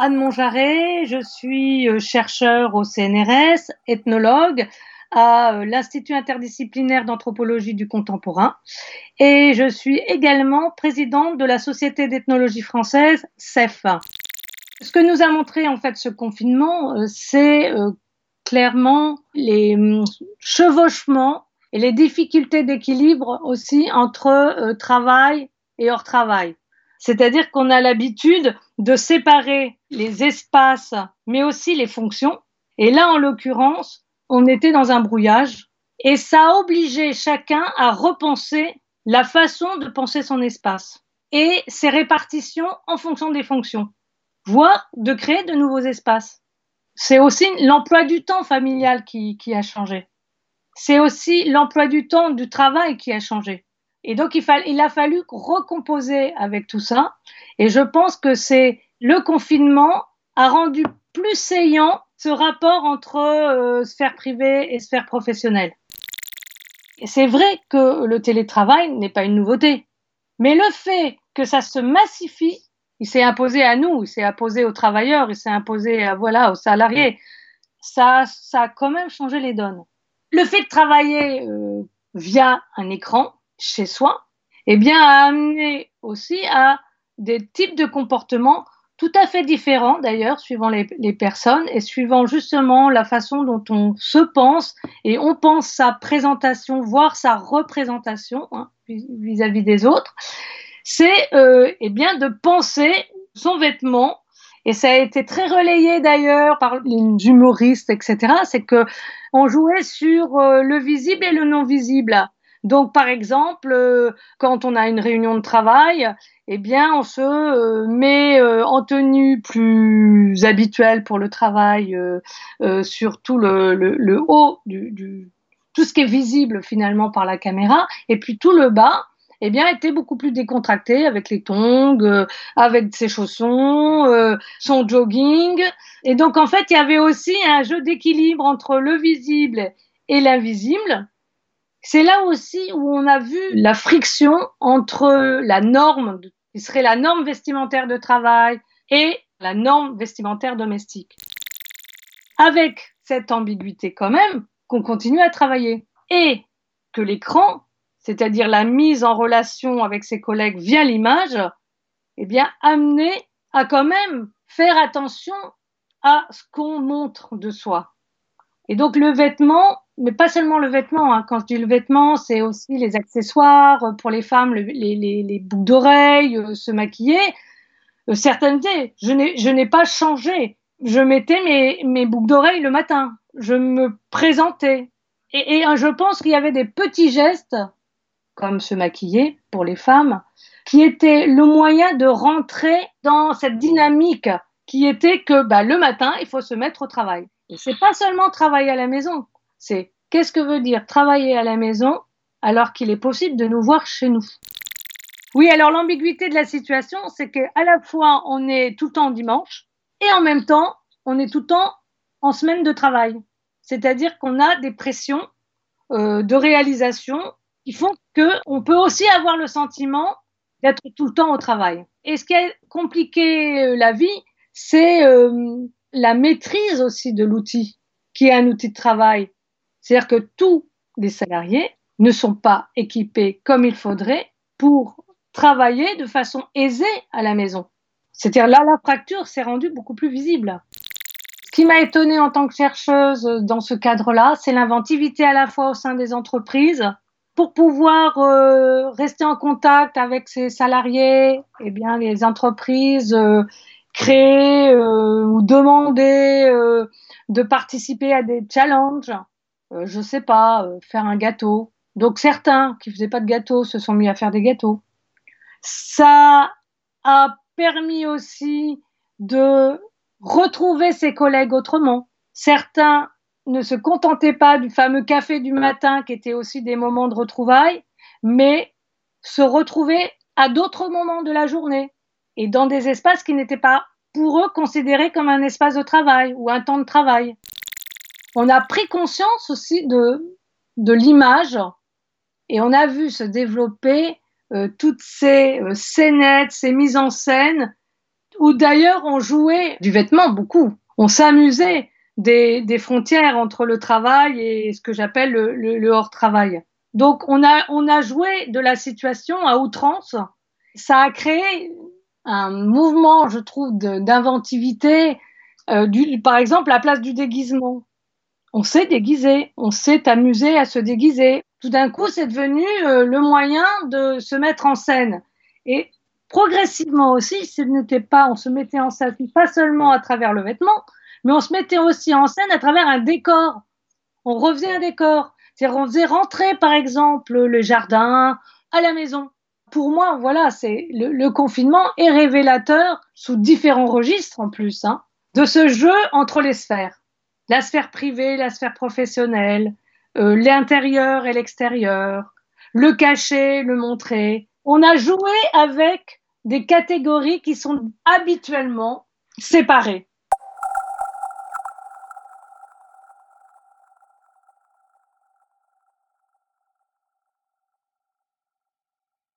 Anne Monjaret, je suis euh, chercheur au CNRS, ethnologue à euh, l'Institut interdisciplinaire d'anthropologie du contemporain et je suis également présidente de la Société d'ethnologie française, CEF. Ce que nous a montré en fait ce confinement, euh, c'est clairement les hum, chevauchements et les difficultés d'équilibre aussi entre travail et hors travail. C'est-à-dire qu'on a l'habitude de séparer les espaces, mais aussi les fonctions. Et là, en l'occurrence, on était dans un brouillage et ça a obligé chacun à repenser la façon de penser son espace et ses répartitions en fonction des fonctions, voire de créer de nouveaux espaces. C'est aussi l'emploi du temps familial qui, a changé. C'est aussi l'emploi du temps du travail qui a changé. Et donc, il a fallu recomposer avec tout ça. Et je pense que c'est le confinement a rendu plus saillant ce rapport entre euh, sphère privée et sphère professionnelle. C'est vrai que le télétravail n'est pas une nouveauté, mais le fait que ça se massifie, il s'est imposé à nous, il s'est imposé aux travailleurs, il s'est imposé à, voilà, aux salariés, ça, ça a quand même changé les donnes. Le fait de travailler euh, via un écran, chez soi, eh bien, a amené aussi à des types de comportements tout à fait différents d'ailleurs, suivant les, personnes et suivant justement la façon dont on se pense et on pense sa présentation, voire sa représentation hein, vis-à-vis des autres. C'est euh, eh bien de penser son vêtement et ça a été très relayé d'ailleurs par les humoristes, etc. C'est que on jouait sur euh, le visible et le non visible. Donc, par exemple, euh, quand on a une réunion de travail, eh bien, on se euh, met euh, en tenue plus habituelle pour le travail, sur tout le, haut tout ce qui est visible finalement par la caméra, et puis tout le bas, eh bien, était beaucoup plus décontracté avec les tongs, avec ses chaussons, son jogging. Et donc, en fait, il y avait aussi un jeu d'équilibre entre le visible et l'invisible c'est là aussi où on a vu la friction entre la norme, qui serait la norme vestimentaire de travail, et la norme vestimentaire domestique. Avec cette ambiguïté quand même, qu'on continue à travailler. Et que l'écran, c'est-à-dire la mise en relation avec ses collègues via l'image, eh bien, amené à quand même faire attention à ce qu'on montre de soi. Et donc le vêtement, mais pas seulement le vêtement. Hein. Quand je dis le vêtement, c'est aussi les accessoires euh, pour les femmes, les, les, les boucles d'oreilles, euh, se maquiller. Euh, certaines n'ai, je n'ai pas changé. Je mettais mes, mes boucles d'oreilles le matin. Je me présentais. Et, et je pense qu'il y avait des petits gestes, comme se maquiller pour les femmes, qui étaient le moyen de rentrer dans cette dynamique qui était que bah, le matin, il faut se mettre au travail. Et c'est pas seulement travailler à la maison, c'est qu'est-ce que veut dire travailler à la maison alors qu'il est possible de nous voir chez nous? Oui, alors l'ambiguïté de la situation, c'est qu'à la fois on est tout le temps dimanche et en même temps on est tout le temps en semaine de travail. C'est-à-dire qu'on a des pressions euh, de réalisation qui font qu'on peut aussi avoir le sentiment d'être tout le temps au travail. Et ce qui a compliqué euh, la vie, c'est euh, la maîtrise aussi de l'outil, qui est un outil de travail. C'est-à-dire que tous les salariés ne sont pas équipés comme il faudrait pour travailler de façon aisée à la maison. C'est-à-dire là, la fracture s'est rendue beaucoup plus visible. Ce qui m'a étonnée en tant que chercheuse dans ce cadre-là, c'est l'inventivité à la fois au sein des entreprises pour pouvoir euh, rester en contact avec ses salariés. Eh bien, les entreprises euh, créer euh, ou demander de participer à des challenges. Euh, je sais pas, faire un gâteau. Donc certains qui faisaient pas de gâteau se sont mis à faire des gâteaux. Ça a permis aussi de retrouver ses collègues autrement. Certains ne se contentaient pas du fameux café du matin qui était aussi des moments de retrouvailles, mais se retrouver à d'autres moments de la journée et dans des espaces qui n'étaient pas pour eux considérés comme un espace de travail ou un temps de travail. On a pris conscience aussi de, de l'image et on a vu se développer euh, toutes ces euh, scénettes, ces mises en scène Ou d'ailleurs, on jouait du vêtement beaucoup. On s'amusait des, des, frontières entre le travail et ce que j'appelle le, le, hors-travail. Donc, on a, on a joué de la situation à outrance. Ça a créé un mouvement, je trouve, d'inventivité. Euh, par exemple, la place du déguisement. On s'est déguisé, on s'est amusé à se déguiser. Tout d'un coup, c'est devenu euh, le moyen de se mettre en scène. Et progressivement aussi, ce n'était pas, on se mettait en scène pas seulement à travers le vêtement, mais on se mettait aussi en scène à travers un décor. On refaisait un décor. C'est-à-dire, on faisait rentrer, par exemple, le jardin à la maison. Pour moi, voilà, c'est le, confinement est révélateur sous différents registres en plus, hein, de ce jeu entre les sphères. La sphère privée, la sphère professionnelle, euh, l'intérieur et l'extérieur, le cacher, le montrer. On a joué avec des catégories qui sont habituellement séparées.